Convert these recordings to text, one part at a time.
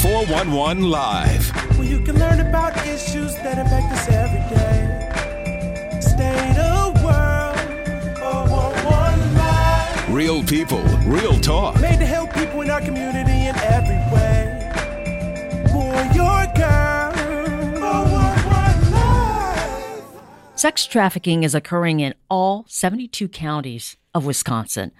411 Live. Where you can learn about issues that impact us every day. State of world. 411 Live. Real people, real talk. Made to help people in our community in every way. Boy, or girl. 411 Live. Sex trafficking is occurring in all 72 counties of Wisconsin.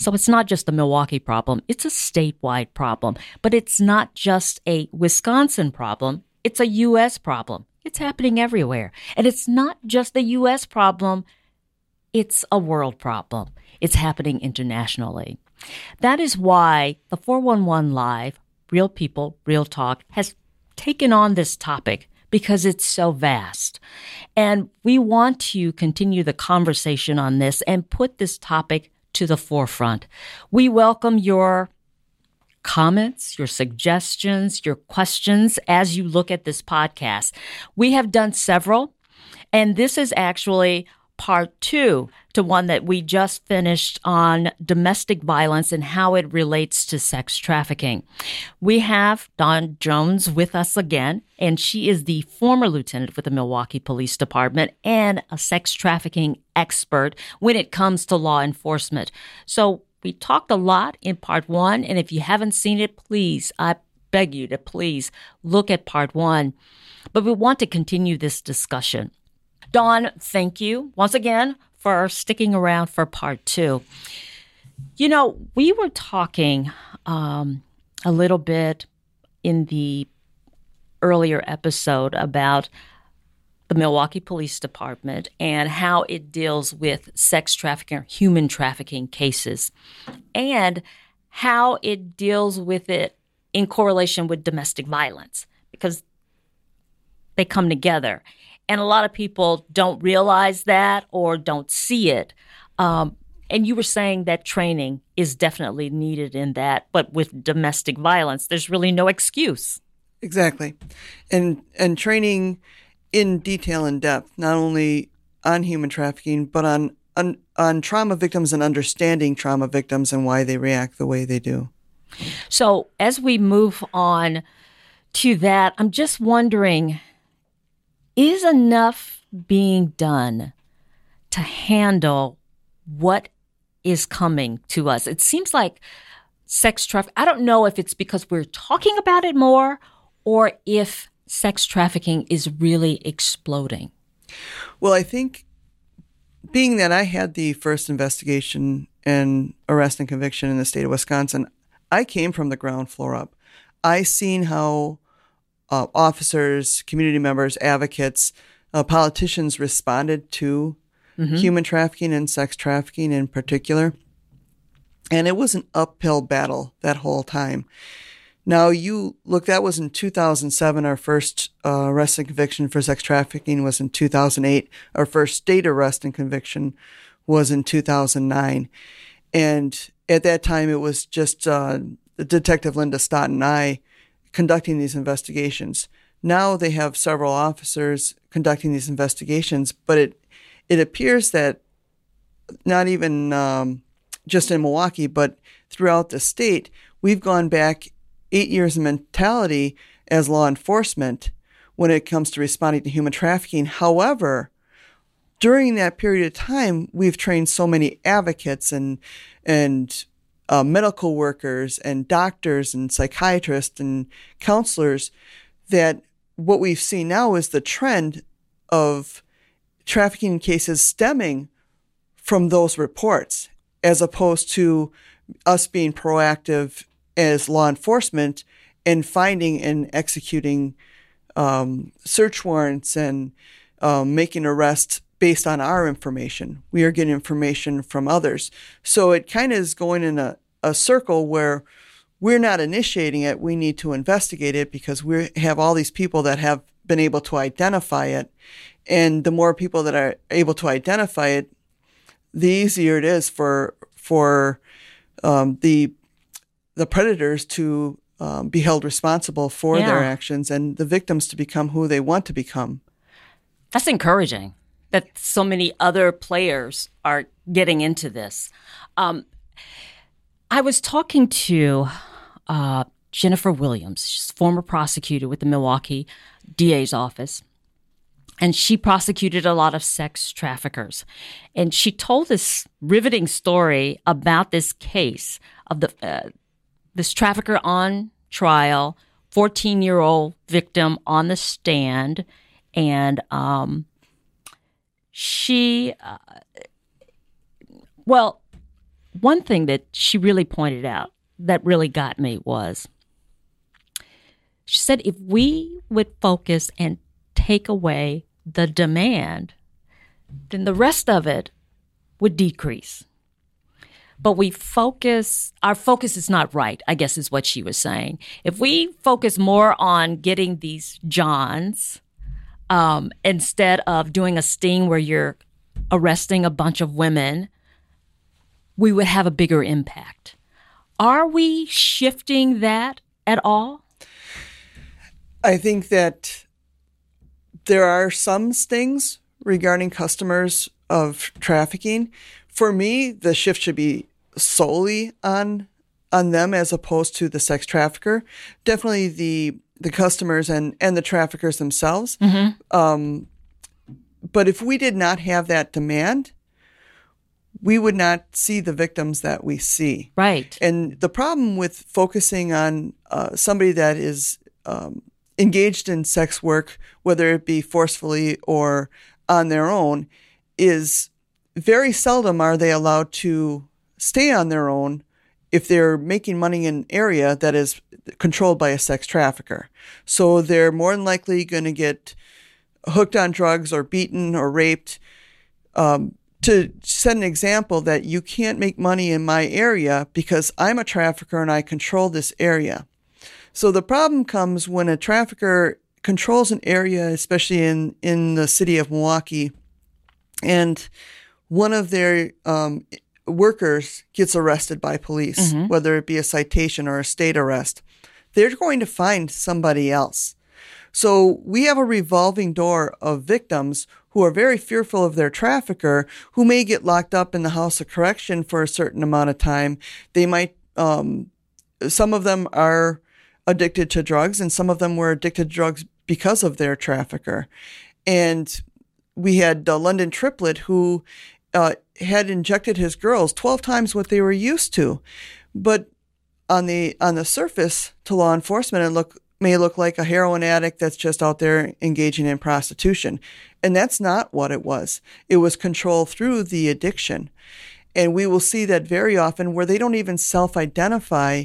So it's not just a Milwaukee problem, it's a statewide problem. But it's not just a Wisconsin problem, it's a U.S. problem. It's happening everywhere. And it's not just a U.S. problem, it's a world problem. It's happening internationally. That is why the 411 Live, Real People, Real Talk, has taken on this topic because it's so vast. And we want to continue the conversation on this and put this topic to the forefront. We welcome your comments, your suggestions, your questions as you look at this podcast. We have done several, and this is actually part two to one that we just finished on domestic violence and how it relates to sex trafficking. We have Dawn Jones with us again, and she is the former lieutenant with the Milwaukee Police Department and a sex trafficking expert when it comes to law enforcement. So we talked a lot in part one, and if you haven't seen it, please, I beg you to please look at part one. But we want to continue this discussion. Dawn, thank you once again for sticking around for part two. You know, we were talking um, a little bit in the earlier episode about the Milwaukee Police Department and how it deals with sex trafficking or human trafficking cases and how it deals with it in correlation with domestic violence because they come together. And a lot of people don't realize that or don't see it. Um, and you were saying that training is definitely needed in that, but with domestic violence, there's really no excuse. Exactly. And and training in detail and depth, not only on human trafficking, but on, on on trauma victims and understanding trauma victims and why they react the way they do. So, as we move on to that, I'm just wondering is enough being done to handle what is coming to us? It seems like sex trafficking, I don't know if it's because we're talking about it more or if sex trafficking is really exploding. Well, I think being that I had the first investigation and arrest and conviction in the state of Wisconsin, I came from the ground floor up. I seen how uh, officers, community members, advocates, uh, politicians responded to mm-hmm. human trafficking and sex trafficking in particular. And it was an uphill battle that whole time. Now, you look, that was in 2007. Our first uh, arrest and conviction for sex trafficking was in 2008. Our first state arrest and conviction was in 2009. And at that time, it was just uh, Detective Linda Stott and I conducting these investigations. Now they have several officers conducting these investigations, but it it appears that not even um, just in Milwaukee, but throughout the state, we've gone back eight years of mentality as law enforcement when it comes to responding to human trafficking. However, during that period of time, we've trained so many advocates and and uh, medical workers and doctors and psychiatrists and counselors that what we've seen now is the trend of trafficking cases stemming from those reports as opposed to us being proactive as law enforcement and finding and executing um, search warrants and um, making arrests based on our information. We are getting information from others. So it kind of is going in a, a circle where we're not initiating it. We need to investigate it because we have all these people that have been able to identify it. And the more people that are able to identify it, the easier it is for, for, um, the, the predators to um, be held responsible for Yeah. their actions and the victims to become who they want to become. That's encouraging that so many other players are getting into this. Um, I was talking to uh, Jennifer Williams. She's former prosecutor with the Milwaukee DA's office. And she prosecuted a lot of sex traffickers. And she told this riveting story about this case of the uh, this trafficker on trial, 14 year old victim on the stand. And um, she, uh, well, one thing that she really pointed out that really got me was she said if we would focus and take away the demand, then the rest of it would decrease. But we focus, our focus is not right, I guess is what she was saying. If we focus more on getting these Johns um, instead of doing a sting where you're arresting a bunch of women, we would have a bigger impact. Are we shifting that at all? I think that there are some stings regarding customers of trafficking. For me, the shift should be solely on on them as opposed to the sex trafficker. Definitely the the customers and and the traffickers themselves. Um, but if we did not have that demand, we would not see the victims that we see. Right. And the problem with focusing on uh, somebody that is um, engaged in sex work, whether it be forcefully or on their own, is very seldom are they allowed to stay on their own if they're making money in an area that is controlled by a sex trafficker. So they're more than likely going to get hooked on drugs or beaten or raped. Um, to set an example that you can't make money in my area because I'm a trafficker and I control this area. So the problem comes when a trafficker controls an area, especially in, in the city of Milwaukee, and one of their um, workers gets arrested by police, whether it be a citation or a state arrest. They're going to find somebody else. So we have a revolving door of victims who are very fearful of their trafficker, who may get locked up in the house of correction for a certain amount of time. They might, um, some of them are addicted to drugs, and some of them were addicted to drugs because of their trafficker. And we had the London triplet who uh, had injected his girls 12 times what they were used to. But on the on the surface to law enforcement it look may look like a heroin addict that's just out there engaging in prostitution. And that's not what it was. It was control through the addiction. And we will see that very often where they don't even self identify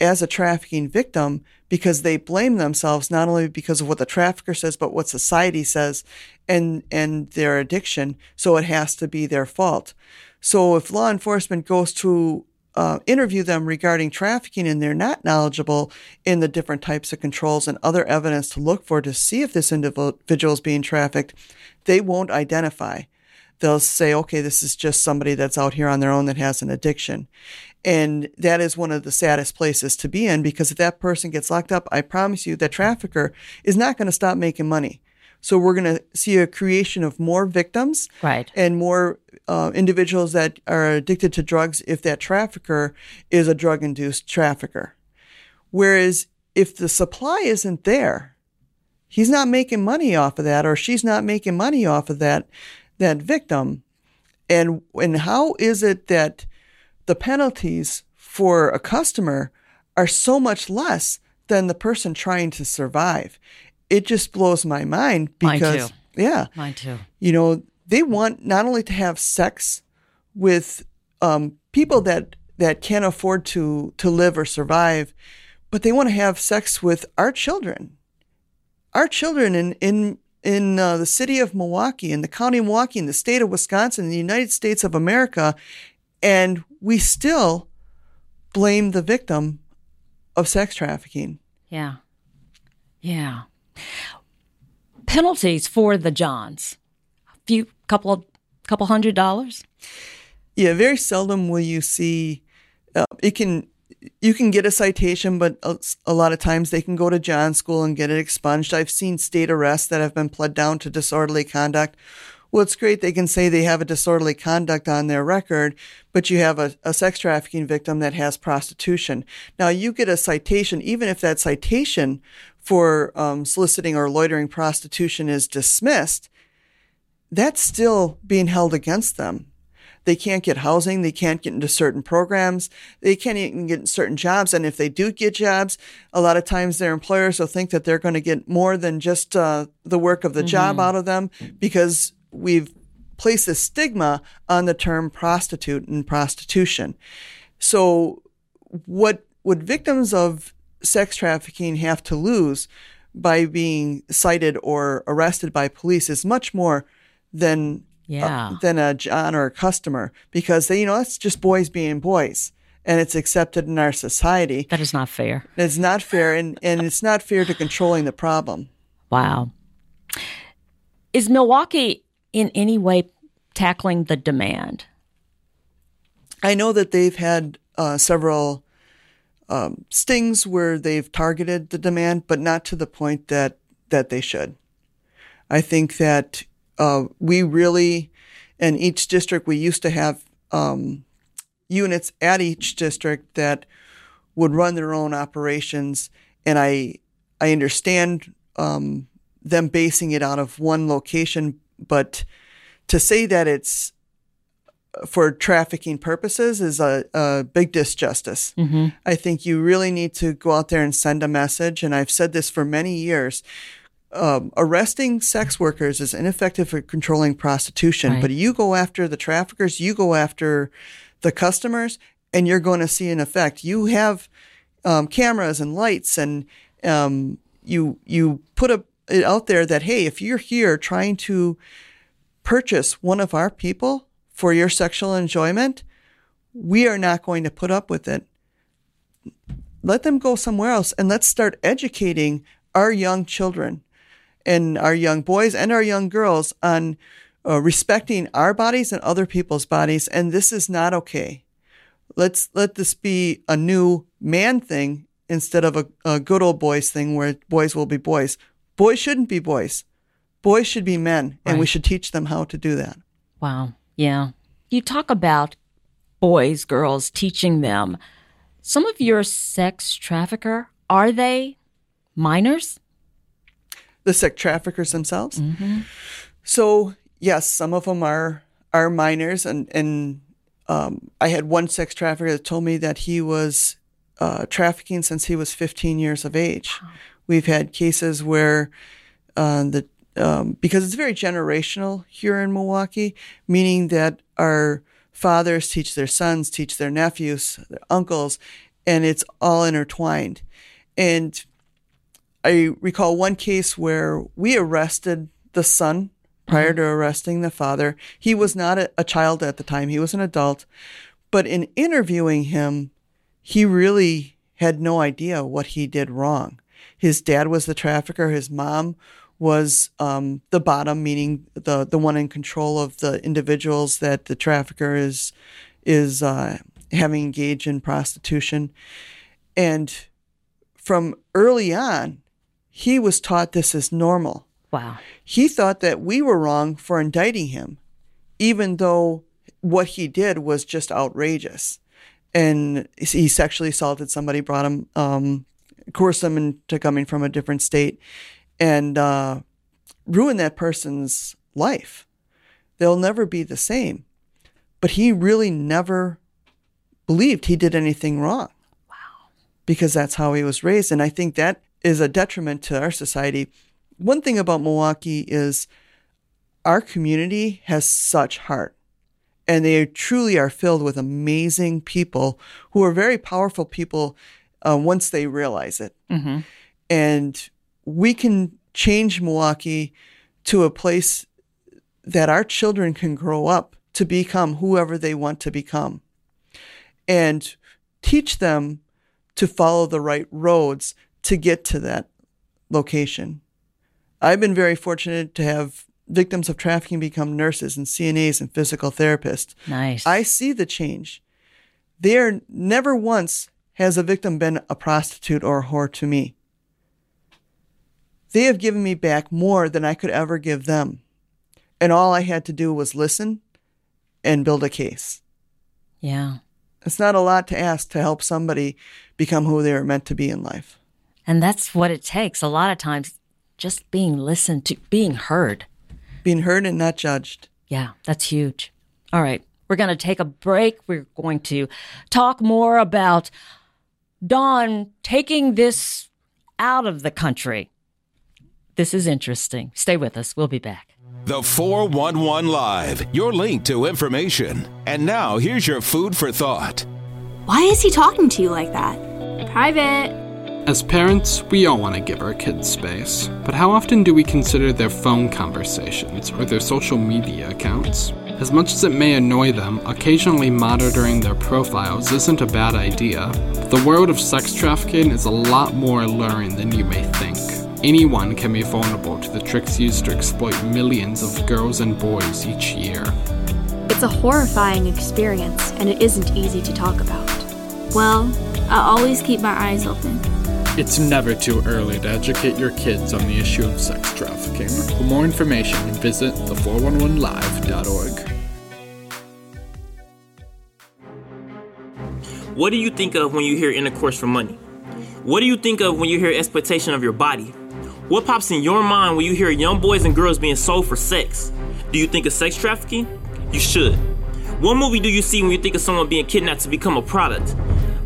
as a trafficking victim because they blame themselves not only because of what the trafficker says, but what society says and, and their addiction. So it has to be their fault. So if law enforcement goes to uh, interview them regarding trafficking and they're not knowledgeable in the different types of controls and other evidence to look for to see if this individual is being trafficked, they won't identify. They'll say, okay, this is just somebody that's out here on their own that has an addiction. And that is one of the saddest places to be in because if that person gets locked up, I promise you that trafficker is not going to stop making money. So we're going to see a creation of more victims Right. and more uh, individuals that are addicted to drugs if that trafficker is a drug induced trafficker. Whereas if the supply isn't there, he's not making money off of that or she's not making money off of that that victim. And and how is it that the penalties for a customer are so much less than the person trying to survive? It just blows my mind Mine because too. yeah, Mine too. you know, they want not only to have sex with um, people that that can't afford to to live or survive, but they want to have sex with our children. Our children in in in uh, the city of Milwaukee, in the county of Milwaukee, in the state of Wisconsin, in the United States of America, and we still blame the victim of sex trafficking. Yeah. Yeah. Penalties for the Johns. A few couple of couple hundred dollars. Yeah, very seldom will you see. Uh, it can you can get a citation, but a, a lot of times they can go to John School and get it expunged. I've seen state arrests that have been pled down to disorderly conduct, Well, it's great they can say they have a disorderly conduct on their record, but you have a, a sex trafficking victim that has prostitution. Now, you get a citation, even if that citation for um, soliciting or loitering prostitution is dismissed, that's still being held against them. They can't get housing. They can't get into certain programs. They can't even get certain jobs. And if they do get jobs, a lot of times their employers will think that they're going to get more than just uh, the work of the mm-hmm. job out of them because we've placed a stigma on the term prostitute and prostitution. So, what would victims of sex trafficking have to lose by being cited or arrested by police is much more than yeah. uh, than a John or a customer because they, you know, that's just boys being boys and it's accepted in our society. That is not fair. It's not fair and, and it's not fair to controlling the problem. Wow. Is Milwaukee in any way tackling the demand? I know that they've had uh, several um, stings where they've targeted the demand, but not to the point that that they should. I think that uh, we really, in each district, we used to have um, units at each district that would run their own operations, and I I understand um, them basing it out of one location, but to say that it's for trafficking purposes is a, a big disjustice. Mm-hmm. I think you really need to go out there and send a message. And I've said this for many years um, arresting sex workers is ineffective for controlling prostitution, right. but you go after the traffickers, you go after the customers, and you're going to see an effect. You have um, cameras and lights, and um, you you put a, it out there that hey, if you're here trying to purchase one of our people for your sexual enjoyment, we are not going to put up with it. Let them go somewhere else, and let's start educating our young children and our young boys and our young girls on uh, respecting our bodies and other people's bodies. And this is not okay. Let's let this be a new man thing instead of a, a good old boys thing where boys will be boys. Boys shouldn't be boys. Boys should be men, and right. we should teach them how to do that. Wow. Yeah. You talk about boys, girls, teaching them. Some of your sex trafficker, are they minors? the sex traffickers themselves. Mm-hmm. So yes, some of them are are minors, and and um, I had one sex trafficker that told me that he was uh, trafficking since he was 15 years of age. Wow. We've had cases where uh, the um, because it's very generational here in Milwaukee, meaning that our fathers teach their sons, teach their nephews, their uncles, and it's all intertwined. And I recall one case where we arrested the son prior mm-hmm. to arresting the father. He was not a, a, child at the time, he was an adult. But in interviewing him, he really had no idea what he did wrong. His dad was the trafficker, his mom was um, the bottom, meaning the, the one in control of the individuals that the trafficker is is uh, having engaged in prostitution. And from early on, he was taught this as normal. Wow. He thought that we were wrong for indicting him, even though what he did was just outrageous. And he sexually assaulted somebody, brought him, um, coerced them into coming from a different state, and uh, ruined that person's life. They'll never be the same. But he really never believed he did anything wrong. Wow. Because that's how he was raised. And I think that is a detriment to our society. One thing about Milwaukee is our community has such heart and they truly are filled with amazing people who are very powerful people uh, once they realize it. Mm-hmm. And we can change Milwaukee to a place that our children can grow up to become whoever they want to become and teach them to follow the right roads to get to that location. I've been very fortunate to have victims of trafficking become nurses and CNAs and physical therapists. Nice. I see the change. There never once has a victim been a prostitute or a whore to me. They have given me back more than I could ever give them. and all I had to do was listen and build a case. Yeah. It's not a lot to ask to help somebody become who they are meant to be in life. And that's what it takes. A lot of times, just being listened to, being heard. Being heard and not judged. Yeah, that's huge. All right. We're going to take a break. We're going to talk more about Dawn taking this out of the country. This is interesting. Stay with us. We'll be back. The 411 Live, your link to information. And now here's your food for thought. Why is he talking to you like that? Private. As parents, we all want to give our kids space, but how often do we consider their phone conversations or their social media accounts? As much as it may annoy them, occasionally monitoring their profiles isn't a bad idea. The world of sex trafficking is a lot more alluring than you may think. Anyone can be vulnerable to the tricks used to exploit millions of girls and boys each year. It's a horrifying experience, and it isn't easy to talk about. Well, I always keep my eyes open. It's never too early to educate your kids on the issue of sex trafficking. For more information, visit the411live.org. What do you think of when you hear intercourse for money? What do you think of when you hear exploitation of your body? What pops in your mind when you hear young boys and girls being sold for sex? Do you think of sex trafficking? You should. What movie do you see when you think of someone being kidnapped to become a product?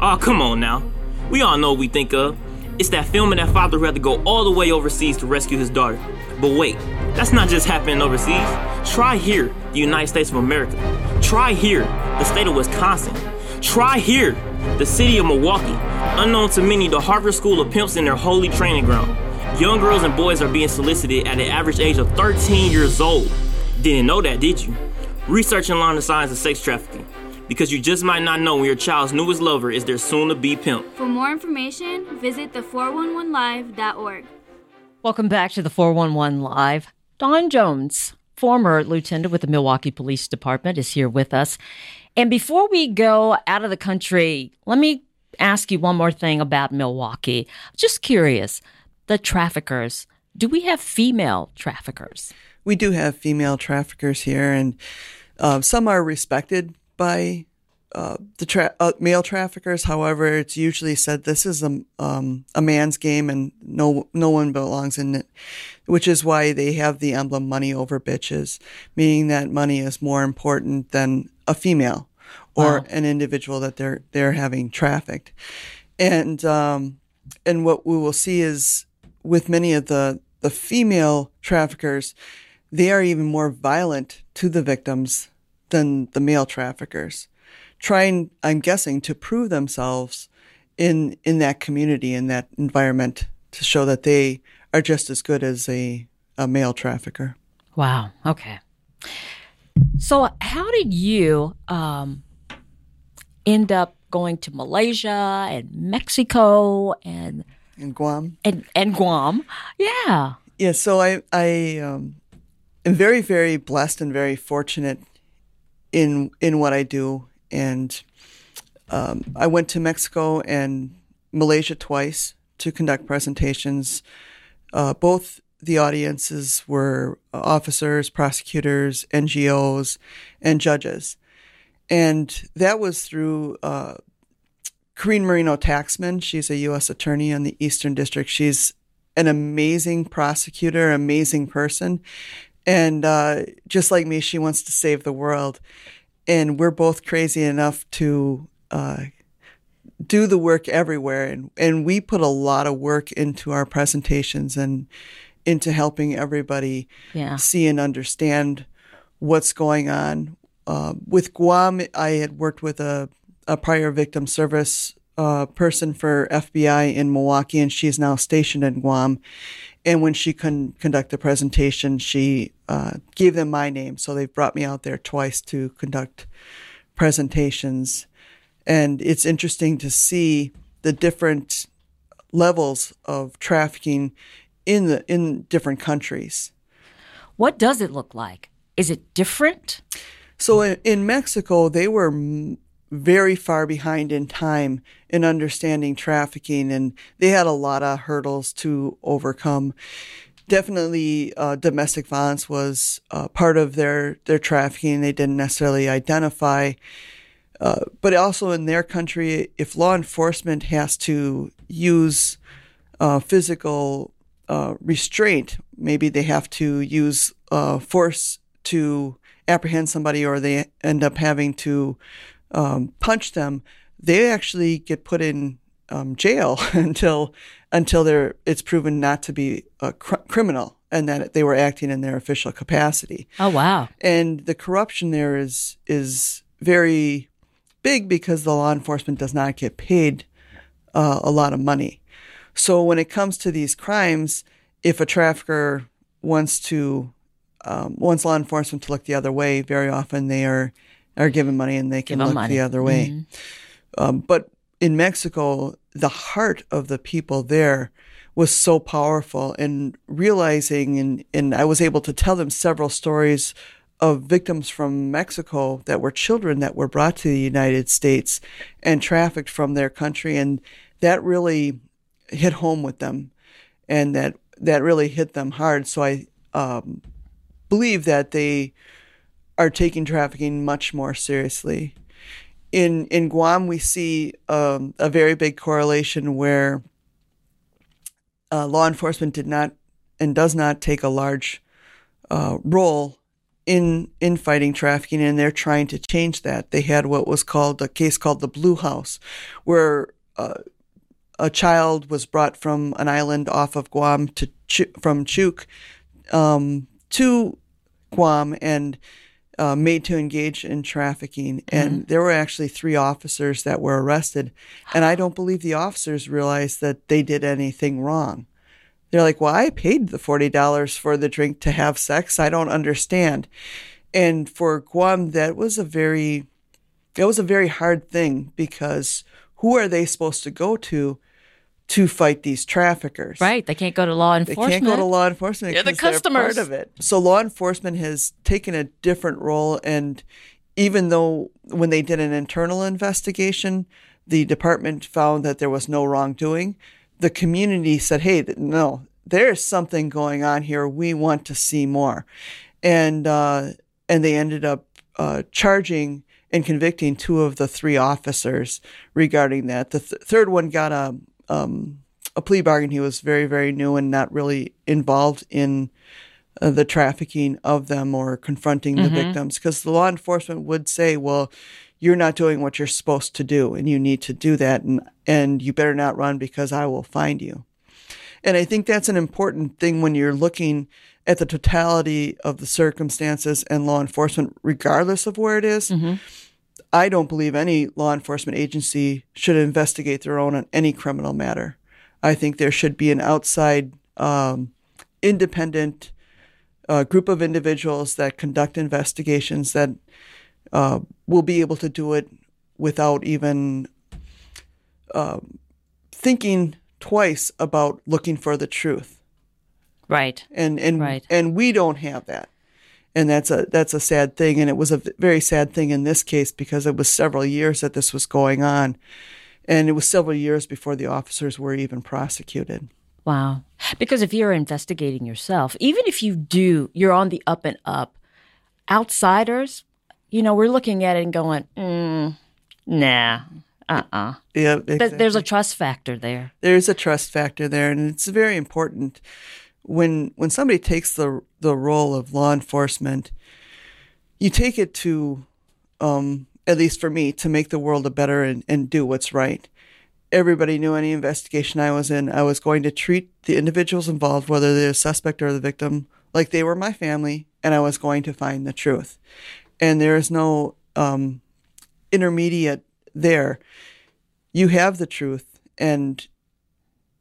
Oh, come on now. We all know what we think of. It's that film and that father who had to go all the way overseas to rescue his daughter. But wait, that's not just happening overseas. Try here, the United States of America. Try here, the state of Wisconsin. Try here, the city of Milwaukee. Unknown to many, the Harvard School of Pimps in their holy training ground. Young girls and boys are being solicited at an average age of 13 years old. Didn't know that, did you? Research and learn the signs of sex trafficking. Because you just might not know when your child's newest lover is their soon to be pimp. For more information, visit the411live.org. Welcome back to the 411 Live. Dawn Jones, former lieutenant with the Milwaukee Police Department, is here with us. And before we go out of the country, let me ask you one more thing about Milwaukee. Just curious the traffickers. Do we have female traffickers? We do have female traffickers here, and uh, some are respected by uh, the tra- uh, male traffickers. However, it's usually said this is a um, a man's game, and no no one belongs in it. Which is why they have the emblem "money over bitches," meaning that money is more important than a female or Wow. an individual that they're they're having trafficked. And um, and what we will see is with many of the the female traffickers, they are even more violent to the victims than the male traffickers, trying, I'm guessing, to prove themselves in in that community, in that environment, to show that they are just as good as a, a male trafficker. Wow. Okay. So, how did you um, end up going to Malaysia and Mexico and In Guam, and, and Guam? Yeah. yeah. So I I um, am very very blessed and very fortunate in in what I do, and um, I went to Mexico and Malaysia twice to conduct presentations. Uh, both the audiences were officers, prosecutors, NGOs, and judges. And that was through uh, Karine Moreno-Taxman. She's a U.S. attorney in the Eastern District. She's an amazing prosecutor, amazing person. And uh, just like me, she wants to save the world. And we're both crazy enough to uh, do the work everywhere. And, and we put a lot of work into our presentations and into helping everybody Yeah. see and understand what's going on. Uh, with Guam, I had worked with a, a prior victim service uh, person for FBI in Milwaukee, and she's now stationed in Guam. And when she can conduct the presentation, she uh, gave them my name. So they've brought me out there twice to conduct presentations. And it's interesting to see the different levels of trafficking in the in different countries. What does it look like? Is it different? So in, in Mexico, they were m- very far behind in time in understanding trafficking, and they had a lot of hurdles to overcome. definitely uh, domestic violence was uh, part of their their trafficking. They didn't necessarily identify, uh, but also in their country, if law enforcement has to use uh, physical uh, restraint, maybe they have to use uh, force to apprehend somebody, or they end up having to um, punch them. They actually get put in um, jail until until they're it's proven not to be a cr- criminal and that they were acting in their official capacity. Oh wow! And the corruption there is is very big because the law enforcement does not get paid uh, a lot of money. So when it comes to these crimes, if a trafficker wants to um, wants law enforcement to look the other way, very often they are are given money and they can Give look the other way. Um, but in Mexico, the heart of the people there was so powerful and realizing and, and I was able to tell them several stories of victims from Mexico that were children that were brought to the United States and trafficked from their country and that really hit home with them and that that really hit them hard. So I um, believe that they are taking trafficking much more seriously in in Guam, we see um, a very big correlation where uh, law enforcement did not and does not take a large uh, role in in fighting trafficking, and they're trying to change that. They had what was called a case called the Blue House, where uh, a child was brought from an island off of Guam to from Chuuk um, to Guam and uh, made to engage in trafficking. And there were actually three officers that were arrested. And I don't believe the officers realized that they did anything wrong. They're like, well, I paid the $40 for the drink to have sex. I don't understand. And for Guam, that was a very, that was a very hard thing because who are they supposed to go to to fight these traffickers? Right. They can't go to law enforcement. They can't go to law enforcement They're the because they're part of it. So law enforcement has taken a different role, and even though when they did an internal investigation, the department found that there was no wrongdoing, the community said, "Hey, no, there's something going on here. We want to see more," and uh, and they ended up uh, charging and convicting two of the three officers regarding that. The th- third one got a um, a plea bargain. He was very, very new and not really involved in uh, the trafficking of them or confronting the victims because the law enforcement would say, well, you're not doing what you're supposed to do and you need to do that and, and you better not run because I will find you. And I think that's an important thing when you're looking at the totality of the circumstances and law enforcement, regardless of where it is. I don't believe any law enforcement agency should investigate their own on any criminal matter. I think there should be an outside, um, independent uh, group of individuals that conduct investigations that uh, will be able to do it without even um, thinking twice about looking for the truth. Right. And and Right. and we don't have that. And that's a that's a sad thing and it was a very sad thing in this case because it was several years that this was going on. And it was several years before the officers were even prosecuted. Wow. Because if you're investigating yourself, even if you do, you're on the up and up. Outsiders, you know, we're looking at it and going, mm, nah, uh uh Yeah, There's a trust factor there. there's a trust factor there, and it's very important when when somebody takes the the role of law enforcement. You take it to, um, at least for me, to make the world a better and, and do what's right. Everybody knew any investigation I was in, I was going to treat the individuals involved, whether they're a suspect or the victim, like they were my family, and I was going to find the truth. And there is no um, intermediate there. You have the truth, and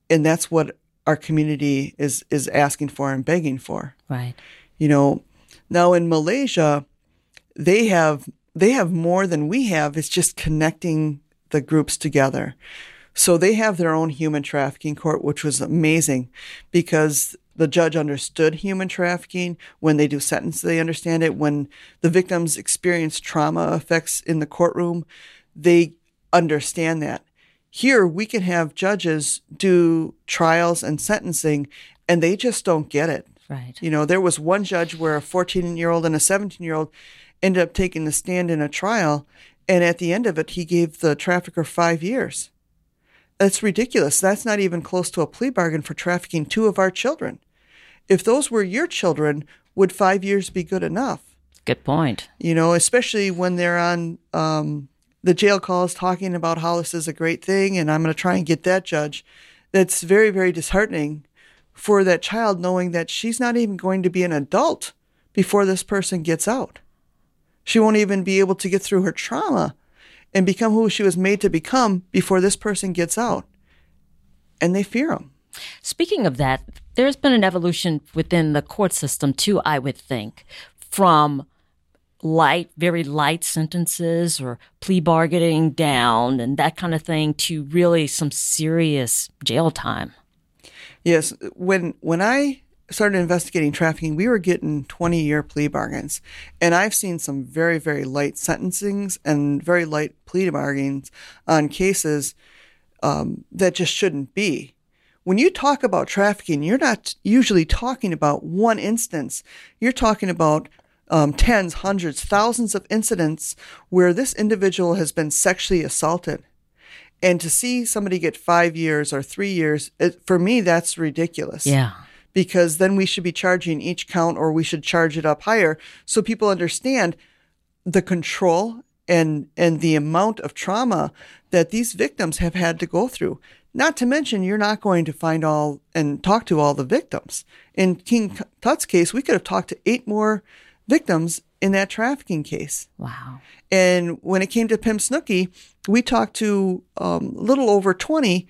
and that's what our community is is asking for and begging for. Right. you know now in malaysia they have they have more than we have. It's just connecting the groups together. So they have their own human trafficking court which was amazing because the judge understood human trafficking. When they do sentence they understand it. When the victims experience trauma effects in the courtroom they understand that here we can have judges do trials and sentencing and they just don't get it. Right. You know, there was one judge where a 14 year old and a 17 year old ended up taking the stand in a trial, and at the end of it, he gave the trafficker five years. That's ridiculous. That's not even close to a plea bargain for trafficking two of our children. If those were your children, would five years be good enough? Good point. You know, especially when they're on um, the jail calls talking about how this is a great thing and I'm going to try and get that judge. That's very, very disheartening for that child knowing that she's not even going to be an adult before this person gets out. She won't even be able to get through her trauma and become who she was made to become before this person gets out. And they fear him. Speaking of that, there's been an evolution within the court system too, I would think, from light, very light sentences or plea bargaining down and that kind of thing to really some serious jail time. Yes, when when I started investigating trafficking, we were getting 20 year plea bargains. And I've seen some very, very light sentencings and very light plea bargains on cases um, that just shouldn't be. When you talk about trafficking, you're not usually talking about one instance. You're talking about um, tens, hundreds, thousands of incidents where this individual has been sexually assaulted. And to see somebody get five years or three years, it, for me, that's ridiculous. Yeah. Because then we should be charging each count or we should charge it up higher so people understand the control and and the amount of trauma that these victims have had to go through. Not to mention, you're not going to find all and talk to all the victims. In King Tut's case, we could have talked to eight more victims in that trafficking case. Wow. And when it came to Pimp Snooky, we talked to um, a little over 20,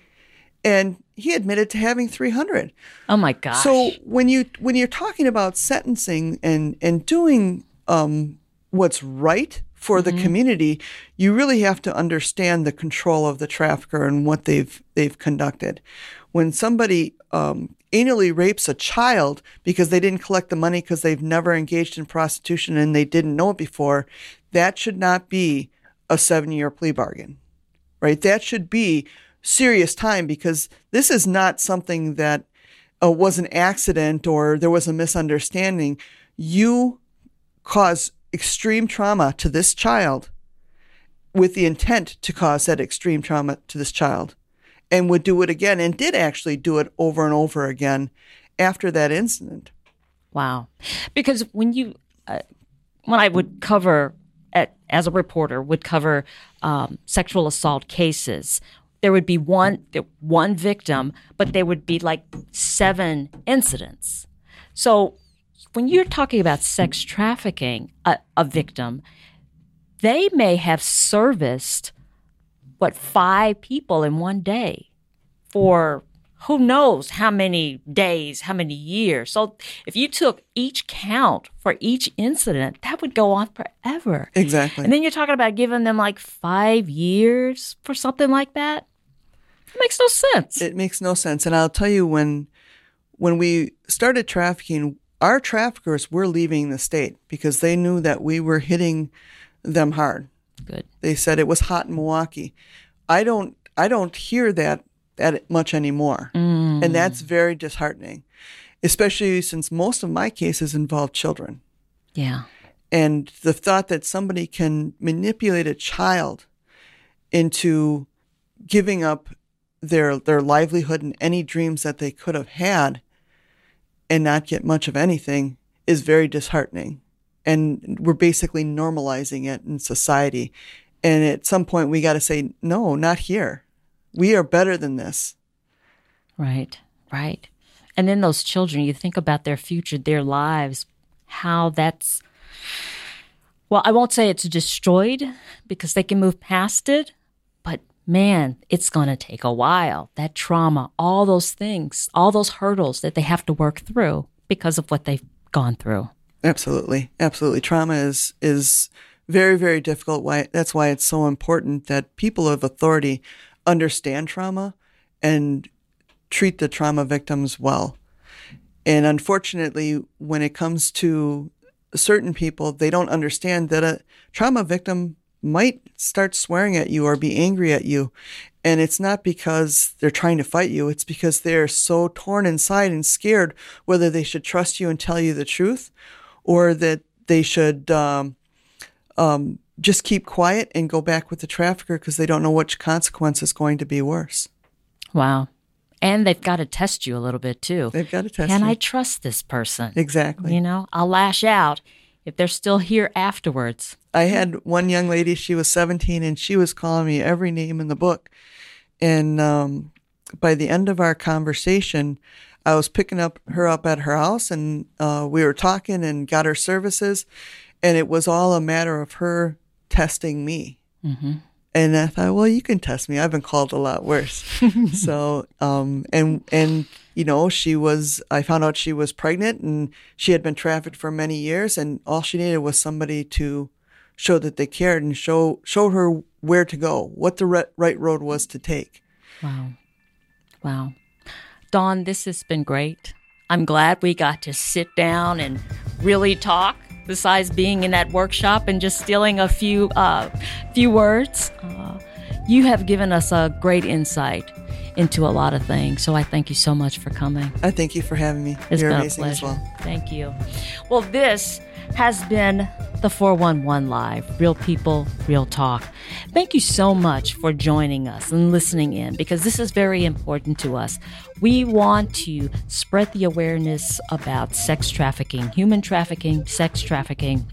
and he admitted to having 300. Oh my gosh. So when you when you're talking about sentencing and and doing um, what's right for the community, you really have to understand the control of the trafficker and what they've they've conducted. When somebody um, anally rapes a child because they didn't collect the money because they've never engaged in prostitution and they didn't know it before, that should not be a seven year plea bargain, right? That should be serious time because this is not something that uh, was an accident or there was a misunderstanding. You cause extreme trauma to this child with the intent to cause that extreme trauma to this child and would do it again and did actually do it over and over again after that incident. Wow. Because when you, uh, when I would cover, at, as a reporter, would cover um, sexual assault cases, there would be one one victim, but there would be like seven incidents. So when you're talking about sex trafficking, a, a victim, they may have serviced what five people in one day for who knows how many days, how many years. So if you took each count for each incident, that would go on forever. Exactly. And then you're talking about giving them like five years for something like that. It makes no sense. It makes no sense. And I'll tell you when when we started trafficking, our traffickers were leaving the state because they knew that we were hitting them hard. Good. They said it was hot in Milwaukee. I don't I don't hear that that much anymore. Mm. And that's very disheartening. Especially since most of my cases involve children. Yeah. And the thought that somebody can manipulate a child into giving up their their livelihood and any dreams that they could have had and not get much of anything is very disheartening. And we're basically normalizing it in society. And at some point we got to say no, not here. We are better than this. Right, right. And then those children, you think about their future, their lives, how that's, well, I won't say it's destroyed because they can move past it, but man, it's going to take a while. That trauma, all those things, all those hurdles that they have to work through because of what they've gone through. Absolutely, absolutely. Trauma is is very very difficult. Why that's why it's so important that people of authority understand trauma and treat the trauma victims well. And unfortunately, when it comes to certain people, they don't understand that a trauma victim might start swearing at you or be angry at you. And it's not because they're trying to fight you, it's because they're so torn inside and scared whether they should trust you and tell you the truth or that they should um, um, just keep quiet and go back with the trafficker because they don't know which consequence is going to be worse. Wow. And they've got to test you a little bit too. They've got to test Can you. I trust this person? Exactly. You know, I'll lash out if they're still here afterwards. I had one young lady, she was 17, and she was calling me every name in the book. And um, by the end of our conversation, I was picking up her up at her house, and uh, we were talking and got her services. And it was all a matter of her testing me. And I thought, well, you can test me. I've been called a lot worse. so, um, and and you know, she was. I found out she was pregnant, and she had been trafficked for many years, and all she needed was somebody to show that they cared and show show her where to go, what the re- right road was to take. Wow. Wow. Dawn, this has been great. I'm glad we got to sit down and really talk. Besides being in that workshop and just stealing a few uh, few words, uh, you have given us a great insight into a lot of things. So I thank you so much for coming. I thank you for having me. It's You're been amazing a as pleasure. well. Thank you. Well, this has been the 411 Live Real People, Real Talk. Thank you so much for joining us and listening in because this is very important to us. We want to spread the awareness about sex trafficking, human trafficking, sex trafficking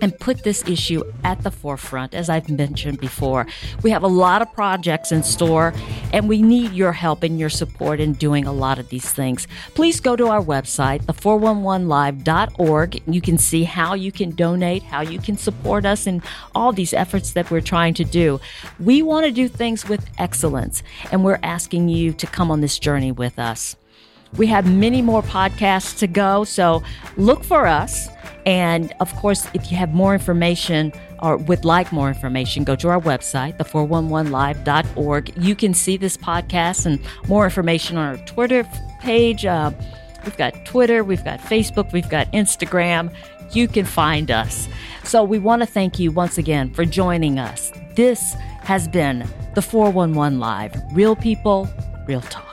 and put this issue at the forefront, as I've mentioned before. We have a lot of projects in store, and we need your help and your support in doing a lot of these things. Please go to our website, the411live.org. You can see how you can donate, how you can support us in all these efforts that we're trying to do. We want to do things with excellence, and we're asking you to come on this journey with us. We have many more podcasts to go, so look for us. And of course, if you have more information or would like more information, go to our website, the411live.org. You can see this podcast and more information on our Twitter page. Uh, we've got Twitter, we've got Facebook, we've got Instagram. You can find us. So we want to thank you once again for joining us. This has been the 411 Live Real People, Real Talk.